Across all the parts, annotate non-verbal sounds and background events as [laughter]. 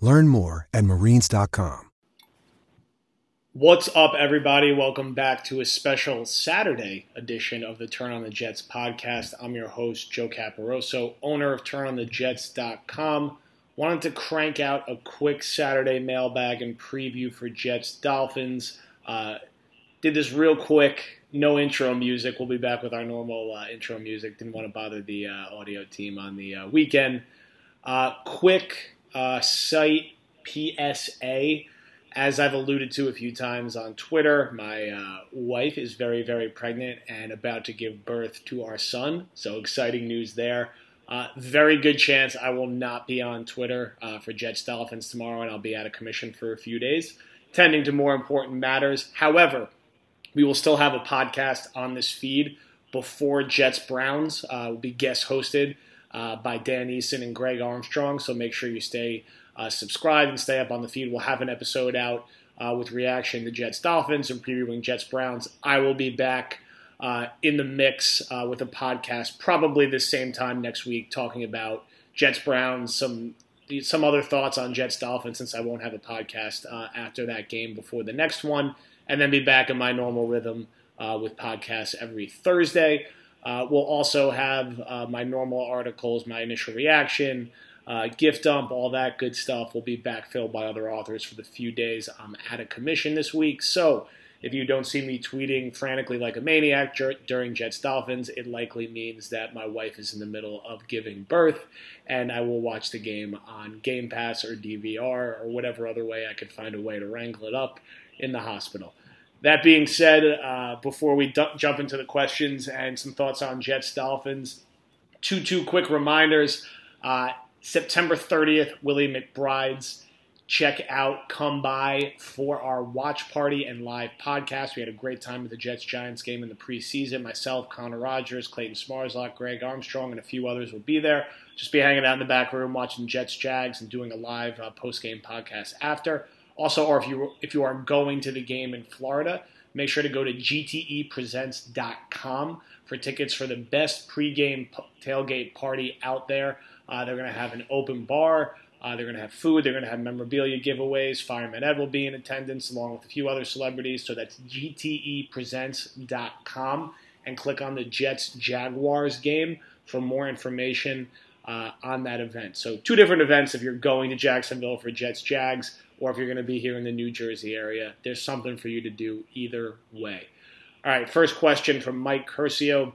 Learn more at marines.com. What's up, everybody? Welcome back to a special Saturday edition of the Turn on the Jets podcast. I'm your host, Joe Caporoso, owner of TurnOnTheJets.com. Wanted to crank out a quick Saturday mailbag and preview for Jets Dolphins. Uh, did this real quick, no intro music. We'll be back with our normal uh, intro music. Didn't want to bother the uh, audio team on the uh, weekend. Uh, quick uh, site PSA. As I've alluded to a few times on Twitter, my uh, wife is very, very pregnant and about to give birth to our son. So exciting news there. Uh, very good chance I will not be on Twitter uh, for Jets Dolphins tomorrow, and I'll be out of commission for a few days, tending to more important matters. However, we will still have a podcast on this feed before Jets Browns. Uh, will be guest hosted uh, by Dan Eason and Greg Armstrong. So make sure you stay uh, subscribed and stay up on the feed. We'll have an episode out uh, with reaction to Jets Dolphins and previewing Jets Browns. I will be back uh, in the mix uh, with a podcast probably the same time next week, talking about Jets Browns, some some other thoughts on Jets Dolphins since I won't have a podcast uh, after that game before the next one, and then be back in my normal rhythm with podcasts every Thursday. Uh, we'll also have uh, my normal articles, my initial reaction, uh, gift dump, all that good stuff will be backfilled by other authors for the few days I'm out of commission this week. So if you don't see me tweeting frantically like a maniac dur- during Jets Dolphins, it likely means that my wife is in the middle of giving birth, and I will watch the game on Game Pass or DVR or whatever other way I could find a way to wrangle it up in the hospital. That being said, uh, before we d- jump into the questions and some thoughts on Jets Dolphins, two two quick reminders. Uh, September 30th, Willie McBride's check out, come by for our watch party and live podcast. We had a great time at the Jets Giants game in the preseason. Myself, Connor Rogers, Clayton Smarzlock, Greg Armstrong, and a few others will be there. Just be hanging out in the back room watching Jets Jags and doing a live uh, post game podcast after. Also, or if you if you are going to the game in Florida, make sure to go to gtepresents.com for tickets for the best pregame tailgate party out there. Uh, they're going to have an open bar. Uh, they're going to have food. They're going to have memorabilia giveaways. Fireman Ed will be in attendance along with a few other celebrities. So that's gtepresents.com and click on the Jets Jaguars game for more information uh, on that event. So, two different events if you're going to Jacksonville for Jets Jags or if you're going to be here in the New Jersey area. There's something for you to do either way. All right, first question from Mike Curcio.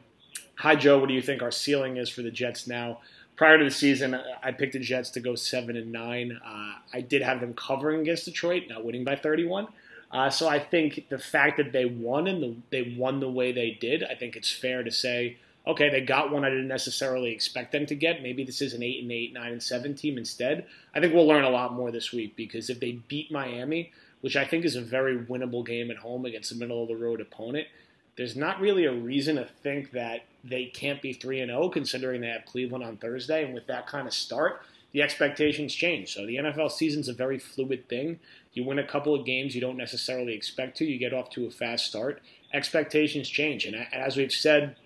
Hi, Joe. What do you think our ceiling is for the Jets now? prior to the season, I picked the Jets to go seven and nine. Uh, I did have them covering against Detroit, not winning by 31. Uh, so I think the fact that they won and the, they won the way they did, I think it's fair to say, okay, they got one I didn't necessarily expect them to get. Maybe this is an eight and eight, nine and seven team instead. I think we'll learn a lot more this week because if they beat Miami, which I think is a very winnable game at home against a middle of the road opponent, there's not really a reason to think that they can't be 3 and 0 considering they have Cleveland on Thursday and with that kind of start the expectations change. So the NFL season's a very fluid thing. You win a couple of games you don't necessarily expect to, you get off to a fast start, expectations change. And as we've said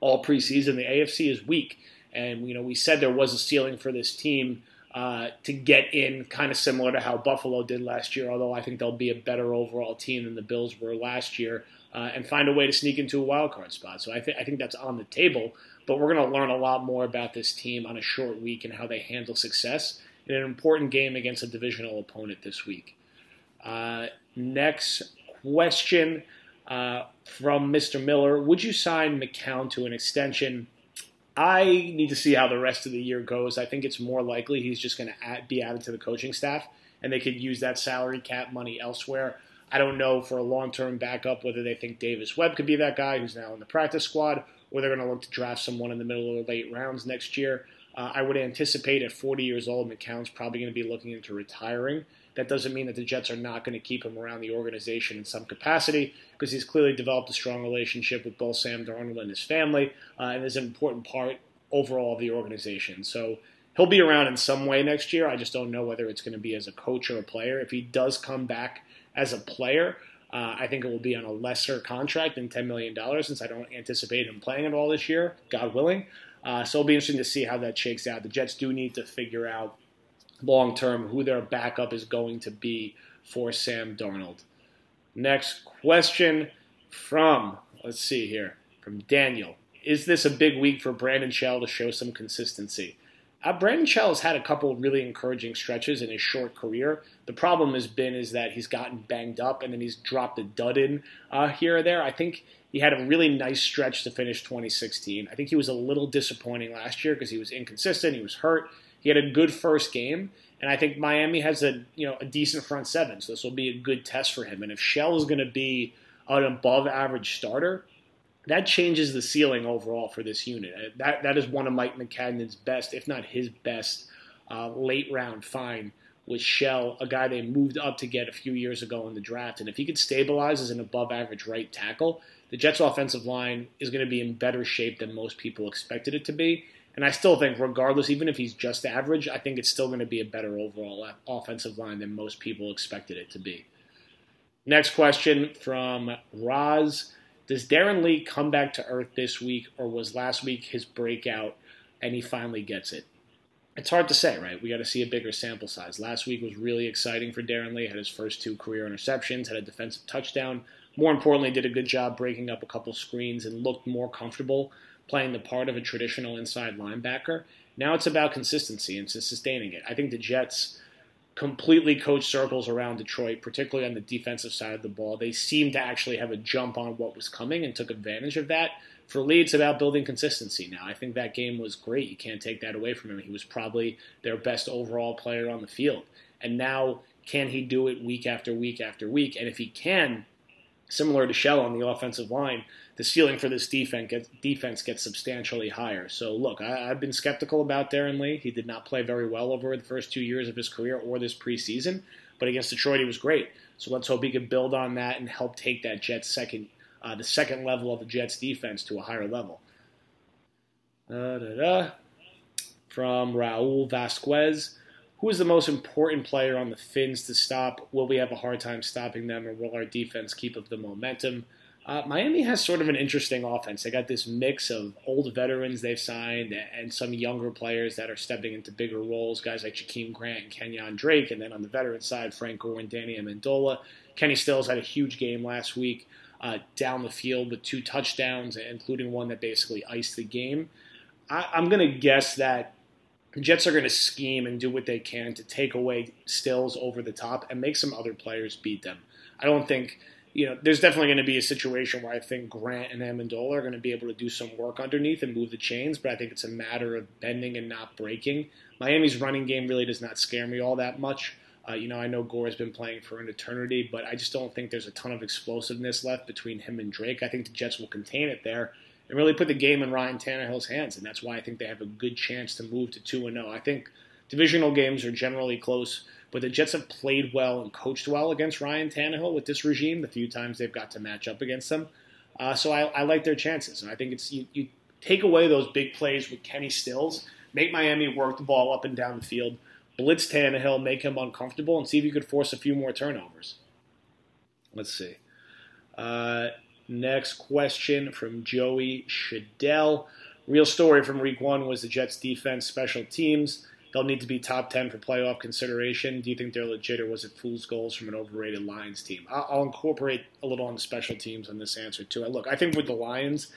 all preseason, the AFC is weak. And you know, we said there was a ceiling for this team uh, to get in, kind of similar to how Buffalo did last year. Although I think they'll be a better overall team than the Bills were last year, uh, and find a way to sneak into a wild card spot. So I think I think that's on the table. But we're going to learn a lot more about this team on a short week and how they handle success in an important game against a divisional opponent this week. Uh, next question uh, from Mr. Miller Would you sign McCown to an extension? I need to see how the rest of the year goes. I think it's more likely he's just going to be added to the coaching staff and they could use that salary cap money elsewhere. I don't know for a long term backup whether they think Davis Webb could be that guy who's now in the practice squad, or they're going to look to draft someone in the middle or late rounds next year. Uh, I would anticipate at 40 years old, McCown's probably going to be looking into retiring. That doesn't mean that the Jets are not going to keep him around the organization in some capacity because he's clearly developed a strong relationship with both Sam Darnold and his family uh, and is an important part overall of the organization. So he'll be around in some way next year. I just don't know whether it's going to be as a coach or a player. If he does come back as a player, uh, I think it will be on a lesser contract than $10 million since I don't anticipate him playing at all this year, God willing. Uh, so it'll be interesting to see how that shakes out. The Jets do need to figure out long term who their backup is going to be for Sam Darnold. Next question from, let's see here, from Daniel. Is this a big week for Brandon Shell to show some consistency? Uh, Brandon Shell has had a couple really encouraging stretches in his short career. The problem has been is that he's gotten banged up and then he's dropped a dud in uh, here or there. I think he had a really nice stretch to finish 2016. I think he was a little disappointing last year because he was inconsistent. He was hurt. He had a good first game, and I think Miami has a you know a decent front seven, so this will be a good test for him. And if Shell is going to be an above average starter, that changes the ceiling overall for this unit. Uh, that that is one of Mike Maccagnan's best, if not his best, uh, late round find with Shell, a guy they moved up to get a few years ago in the draft. And if he could stabilize as an above average right tackle, the Jets' offensive line is going to be in better shape than most people expected it to be. And I still think, regardless, even if he's just average, I think it's still going to be a better overall offensive line than most people expected it to be. Next question from Roz. Does Darren Lee come back to earth this week, or was last week his breakout and he finally gets it? It's hard to say, right? We got to see a bigger sample size. Last week was really exciting for Darren Lee. Had his first two career interceptions, had a defensive touchdown. More importantly, did a good job breaking up a couple screens and looked more comfortable playing the part of a traditional inside linebacker. Now it's about consistency and sustaining it. I think the Jets completely coach circles around Detroit, particularly on the defensive side of the ball. They seem to actually have a jump on what was coming and took advantage of that. For Lee, it's about building consistency now. I think that game was great. You can't take that away from him. He was probably their best overall player on the field. And now, can he do it week after week after week? And if he can, similar to Shell on the offensive line, the ceiling for this defense gets, defense gets substantially higher. So, look, I, have been skeptical about Darren Lee. He did not play very well over the first two years of his career or this preseason, but against Detroit, he was great. So let's hope he can build on that and help take that Jets second, uh, the second level of the Jets defense to a higher level. Da, da, da. From Raul Vasquez. Who is the most important player on the Fins to stop? Will we have a hard time stopping them, or will our defense keep up the momentum? Uh, Miami has sort of an interesting offense. They got this mix of old veterans they've signed and some younger players that are stepping into bigger roles, guys like Jakeem Grant and Kenyan Drake. And then on the veteran side, Frank Gore and Danny Amendola. Kenny Stills had a huge game last week uh, down the field with two touchdowns, including one that basically iced the game. I, I'm going to guess that Jets are going to scheme and do what they can to take away Stills over the top and make some other players beat them. I don't think – you know, there's definitely going to be a situation where I think Grant and Amendola are going to be able to do some work underneath and move the chains, but I think it's a matter of bending and not breaking. Miami's running game really does not scare me all that much. Uh, you know, I know Gore has been playing for an eternity, but I just don't think there's a ton of explosiveness left between him and Drake. I think the Jets will contain it there and really put the game in Ryan Tannehill's hands, and that's why I think they have a good chance to move to 2 0. I think divisional games are generally close but the Jets have played well and coached well against Ryan Tannehill with this regime. The few times they've got to match up against them, uh, so I, I, like their chances. And I think it's you, you take away those big plays with Kenny Stills, make Miami work the ball up and down the field, blitz Tannehill, make him uncomfortable, and see if you could force a few more turnovers. Let's see. Uh, next question from Joey Shadell. Real story from week one was the Jets defense special teams. They'll need to be top 10 for playoff consideration. Do you think they're legit, or was it fool's goals from an overrated Lions team? I'll, incorporate a little on the special teams on this answer, too. Look, I think with the Lions,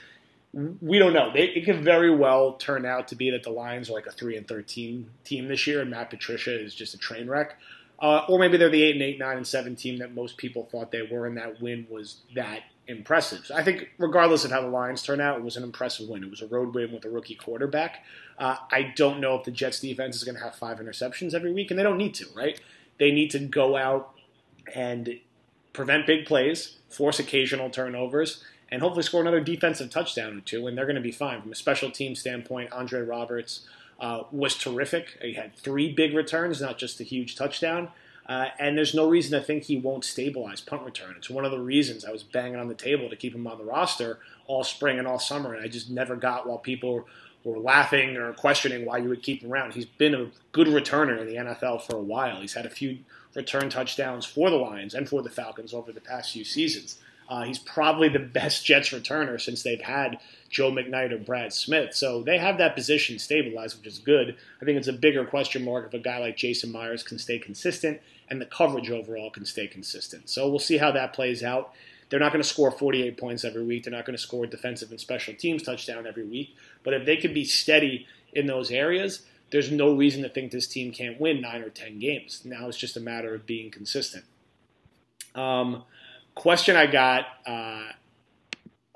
we don't know. They, it could very well turn out to be that the Lions are like a 3 and 13 team this year, and Matt Patricia is just a train wreck. Uh, or maybe they're the eight and eight, nine and seven team that most people thought they were, and that win was that impressive. So I think, regardless of how the Lions turn out, it was an impressive win. It was a road win with a rookie quarterback. Uh, I don't know if the Jets defense is going to have five interceptions every week, and they don't need to, right? They need to go out and prevent big plays, force occasional turnovers, and hopefully score another defensive touchdown or two, and they're going to be fine. From a special team standpoint, Andre Roberts uh, was terrific. He had three big returns, not just a huge touchdown. Uh, and there's no reason to think he won't stabilize punt return. It's one of the reasons I was banging on the table to keep him on the roster all spring and all summer, and I just never got while people were laughing or questioning why you would keep him around. He's been a good returner in the NFL for a while. He's had a few return touchdowns for the Lions and for the Falcons over the past few seasons. Uh, he's probably the best Jets returner since they've had Joe McKnight or Brad Smith. So they have that position stabilized, which is good. I think it's a bigger question mark if a guy like Jason Myers can stay consistent and the coverage overall can stay consistent. So we'll see how that plays out. They're not going to score 48 points every week. They're not going to score defensive and special teams touchdown every week. But if they can be steady in those areas, there's no reason to think this team can't win nine or 10 games. Now it's just a matter of being consistent. Um, question I got uh,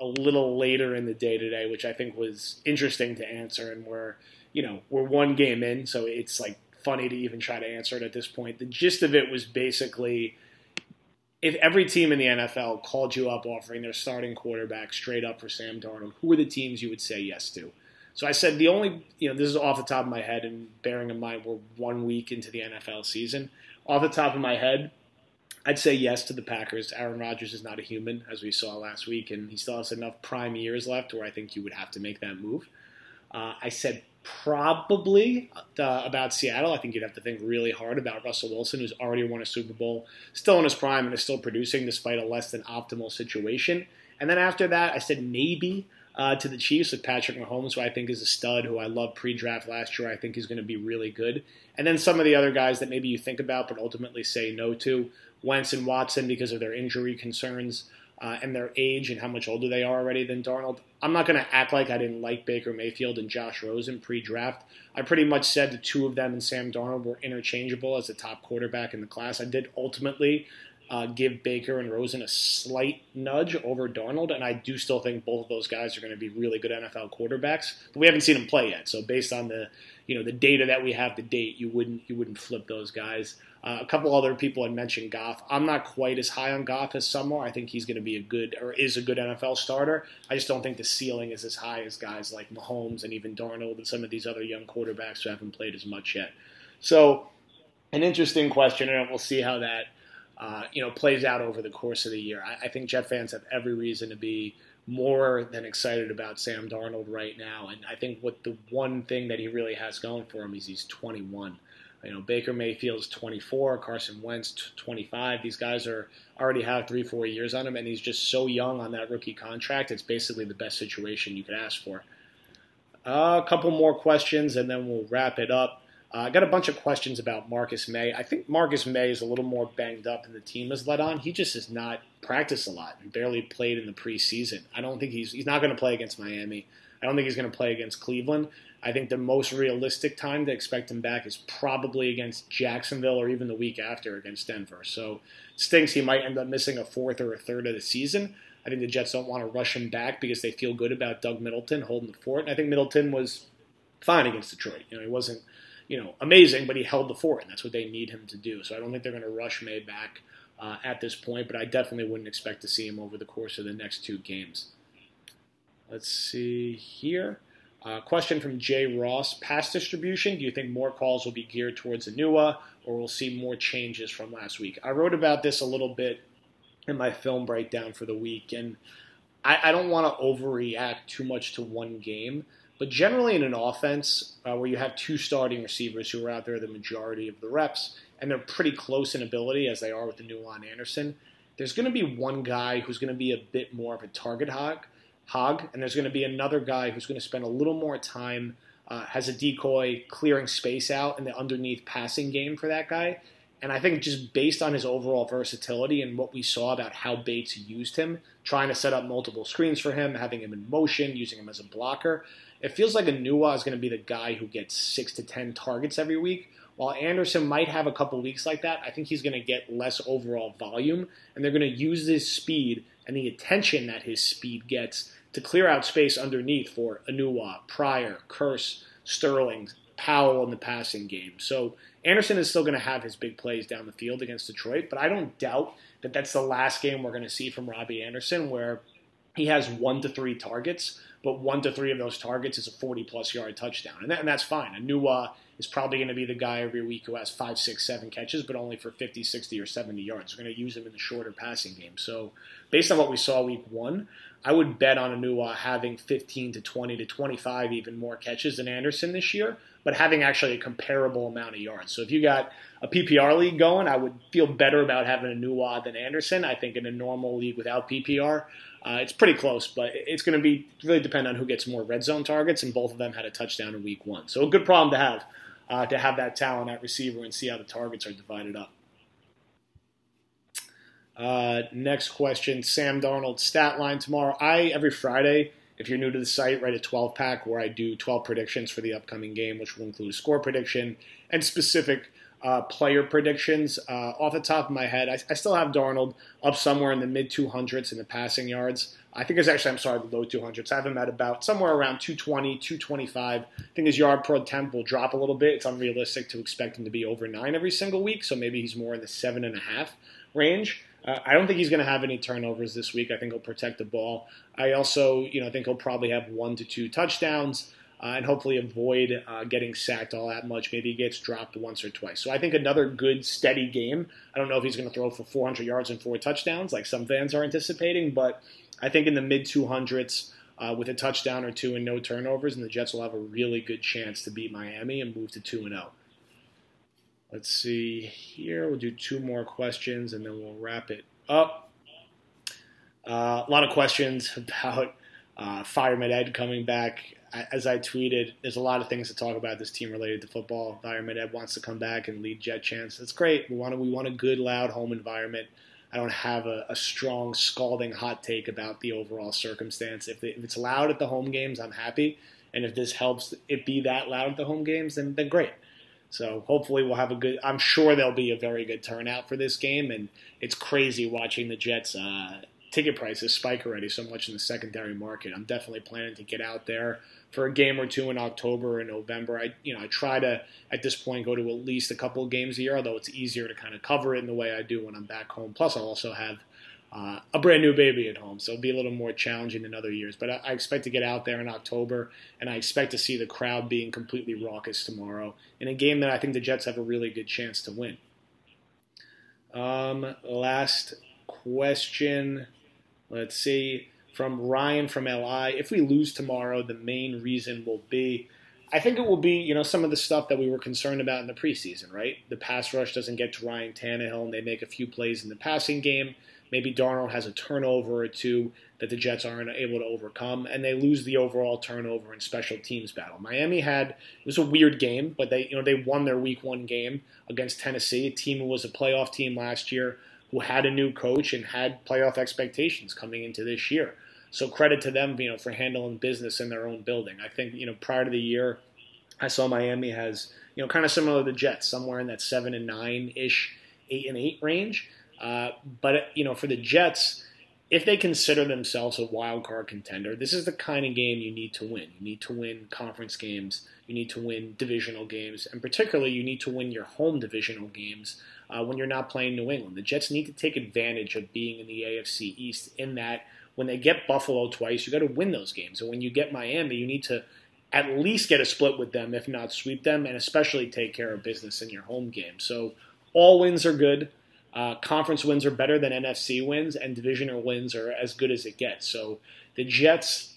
a little later in the day today, which I think was interesting to answer, and we're you know we're one game in, so it's like funny to even try to answer it at this point. The gist of it was basically if every team in the NFL called you up offering their starting quarterback straight up for Sam Darnold, who are the teams you would say yes to? So I said the only, you know, this is off the top of my head, and bearing in mind we're one week into the NFL season. Off the top of my head, I'd say yes to the Packers. Aaron Rodgers is not a human, as we saw last week, and he still has enough prime years left where I think you would have to make that move. Uh, I said probably uh, about Seattle. I think you'd have to think really hard about Russell Wilson, who's already won a Super Bowl, still in his prime, and is still producing despite a less than optimal situation. And then after that, I said maybe uh, to the Chiefs with Patrick Mahomes, who I think is a stud, who I love pre-draft last year. I think he's going to be really good. And then some of the other guys that maybe you think about but ultimately say no to. Wentz and Watson because of their injury concerns uh, and their age and how much older they are already than Darnold. I'm not going to act like I didn't like Baker Mayfield and Josh Rosen pre-draft. I pretty much said the two of them and Sam Darnold were interchangeable as the top quarterback in the class. I did ultimately uh, give Baker and Rosen a slight nudge over Darnold, and I do still think both of those guys are going to be really good NFL quarterbacks. But we haven't seen them play yet, so based on the you know the data that we have to date, you wouldn't you wouldn't flip those guys. Uh, a couple other people had mentioned Goff. I'm not quite as high on Goff as some are. I think he's going to be a good or is a good NFL starter. I just don't think the ceiling is as high as guys like Mahomes and even Darnold and some of these other young quarterbacks who haven't played as much yet. So, an interesting question, and we'll see how that uh, you know plays out over the course of the year. I, I think Jet fans have every reason to be more than excited about Sam Darnold right now. And I think what the one thing that he really has going for him is he's 21. You know, Baker Mayfield's 24, Carson Wentz 25. These guys are already have three, four years on him, and he's just so young on that rookie contract. It's basically the best situation you could ask for. Uh, a couple more questions, and then we'll wrap it up. Uh, I got a bunch of questions about Marcus Maye. I think Marcus Maye is a little more banged up than the team has let on. He just has not practiced a lot and barely played in the preseason. I don't think he's he's not going to play against Miami. I don't think he's going to play against Cleveland. I think the most realistic time to expect him back is probably against Jacksonville or even the week after against Denver. So stinks he might end up missing a fourth or a third of the season. I think the Jets don't want to rush him back because they feel good about Doug Middleton holding the fort. And I think Middleton was fine against Detroit. You know, he wasn't, you know, amazing, but he held the fort, and that's what they need him to do. So I don't think they're going to rush Maye back uh, at this point, but I definitely wouldn't expect to see him over the course of the next two games. Let's see here. Uh, question from Jay Ross: Pass distribution. Do you think more calls will be geared towards Enunwa, or we'll see more changes from last week? I wrote about this a little bit in my film breakdown for the week, and I, I don't want to overreact too much to one game. But generally, in an offense uh, where you have two starting receivers who are out there the majority of the reps, and they're pretty close in ability as they are with the new Enunwa Anderson, there's going to be one guy who's going to be a bit more of a target hog Hog, and there's going to be another guy who's going to spend a little more time uh, a decoy, clearing space out in the underneath passing game for that guy. And I think just based on his overall versatility and what we saw about how Bates used him, trying to set up multiple screens for him, having him in motion, using him as a blocker, it feels like Enunwa is going to be the guy who gets six to ten targets every week, While Anderson might have a couple weeks like that, I think he's going to get less overall volume, and they're going to use his speed and the attention that his speed gets to clear out space underneath for Enunwa, Pryor, Kearse, Sterling, Powell in the passing game. So Anderson is still going to have his big plays down the field against Detroit, but I don't doubt that that's the last game we're going to see from Robbie Anderson where he has one to three targets, but one to three of those targets is a 40 plus yard touchdown. And, that, and that's fine. Enunwa is probably going to be the guy every week who has five, six, seven catches, but only for 50, 60, or 70 yards. We're going to use him in the shorter passing game. So, based on what we saw week one, I would bet on Enunwa having 15 to 20 to 25 even more catches than Anderson this year, but having actually a comparable amount of yards. So, if you got a PPR league going, I would feel better about having Enunwa than Anderson. I think in a normal league without PPR, uh, it's pretty close, but it's going to be really depend on who gets more red zone targets, and both of them had a touchdown in week one. So a good problem to have uh, to have that talent at receiver and see how the targets are divided up. Uh, next question, Sam Darnold stat line tomorrow. I every Friday, if you're new to the site, write a 12 pack where I do 12 predictions for the upcoming game, which will include a score prediction and specific uh, player predictions. Uh, off the top of my head, I, I, still have Darnold up somewhere in the mid 200s in the passing yards. I think it's actually, I'm sorry, the low 200s. I have him at about somewhere around 220, 225. I think his yard per attempt will drop a little bit. It's unrealistic to expect him to be over nine every single week, so maybe he's more in the seven and a half range. Uh, I don't think he's going to have any turnovers this week. I think he'll protect the ball. I also, you know, think he'll probably have one to two touchdowns uh, and hopefully avoid uh, getting sacked all that much. Maybe he gets dropped once or twice. So I think another good, steady game. I don't know if he's going to throw for 400 yards and four touchdowns like some fans are anticipating, but I think in the mid 200s uh, with a touchdown or two and no turnovers, and the Jets will have a really good chance to beat Miami and move to 2 and 0. Let's see here. We'll do two more questions and then we'll wrap it up. Uh, a lot of questions [laughs] about uh, Fireman Ed coming back as I tweeted, there's a lot of things to talk about this team related to football. Fireman Ed wants to come back and lead Jet Chance. That's great. We want a, we want a good, loud home environment. I don't have a, a strong, scalding hot take about the overall circumstance. If, if it's loud at the home games, I'm happy. And if this helps it be that loud at the home games, then, then great. So hopefully we'll have a good. I'm sure there'll be a very good turnout for this game, and it's crazy watching the Jets. Uh, ticket prices spike already so much in the secondary market. I'm definitely planning to get out there for a game or two in October and November. I you know I try to at this point go to at least a couple of games a year, although it's easier to kind of cover it in the way I do when I'm back home. Plus, I'll also have uh, a brand new baby at home, so it'll be a little more challenging than other years. But I, I, expect to get out there in October, and I expect to see the crowd being completely raucous tomorrow in a game that I think the Jets have a really good chance to win. Um, last question. Let's see from Ryan from LI. If we lose tomorrow, the main reason will be I think it will be, you know, some of the stuff that we were concerned about in the preseason, right? The pass rush doesn't get to Ryan Tannehill and they make a few plays in the passing game. Maybe Darnold has a turnover or two that the Jets aren't able to overcome, and they lose the overall turnover and special teams battle. Miami had it was a weird game, but they you know they won their week one game against Tennessee, a team who was a playoff team last year who had a new coach and had playoff expectations coming into this year. So credit to them, you know, for handling business in their own building. I think you know prior to the year, I saw Miami has you know kind of similar to the Jets, somewhere in that seven and nine ish, eight and eight range. Uh, but you know, for the Jets, if they consider themselves a wild card contender, this is the kind of game you need to win. You need to win conference games. You need to win divisional games, and particularly you need to win your home divisional games uh, when you're not playing New England. The Jets need to take advantage of being in the AFC East in that when they get Buffalo twice, you got to win those games. And when you get Miami, you need to at least get a split with them, if not sweep them, and especially take care of business in your home game. So all wins are good. Uh, conference wins are better than NFC wins, and divisional wins are as good as it gets. So the Jets,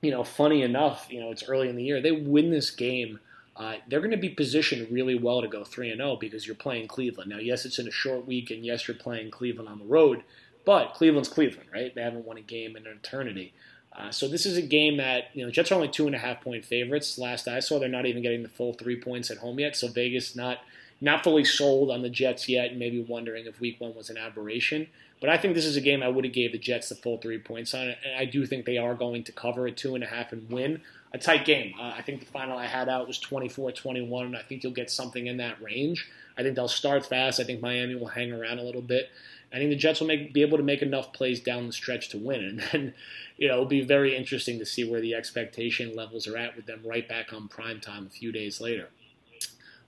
you know, funny enough, you know, it's early in the year. They win this game uh, they're going to be positioned really well to go 3 and 0 because you're playing Cleveland. Now, yes, it's in a short week, and yes, you're playing Cleveland on the road, but Cleveland's Cleveland, right? They haven't won a game in an eternity. Uh, so this is a game that you know Jets are only two and a half point favorites. Last I saw, they're not even getting the full three points at home yet. So Vegas not not fully sold on the Jets yet, and maybe wondering if Week One was an aberration. But I think this is a game I would have gave the Jets the full three points on, and I do think they are going to cover at two and a half and win. a tight game. Uh, I think the final I had out was 24-21. I think you'll get something in that range. I think they'll start fast. I think Miami will hang around a little bit. I think the Jets will make, be able to make enough plays down the stretch to win. And then, you know, it'll be very interesting to see where the expectation levels are at with them right back on prime time a few days later.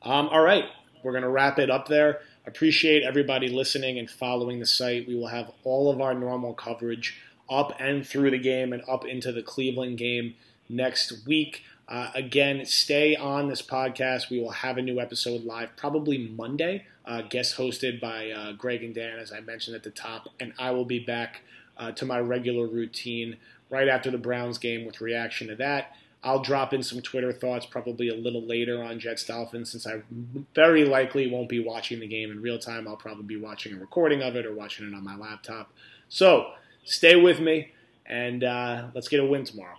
Um, all right, we're going to wrap it up there. Appreciate everybody listening and following the site. We will have all of our normal coverage up and through the game and up into the Cleveland game next week. Uh, again, stay on this podcast. We will have a new episode live probably Monday, uh, guest hosted by uh, Greg and Dan, as I mentioned at the top. And I will be back uh, to my regular routine right after the Browns game with reaction to that. I'll drop in some Twitter thoughts probably a little later on Jets Dolphins since I very likely won't be watching the game in real time. I'll probably be watching a recording of it or watching it on my laptop. So stay with me and uh, let's get a win tomorrow.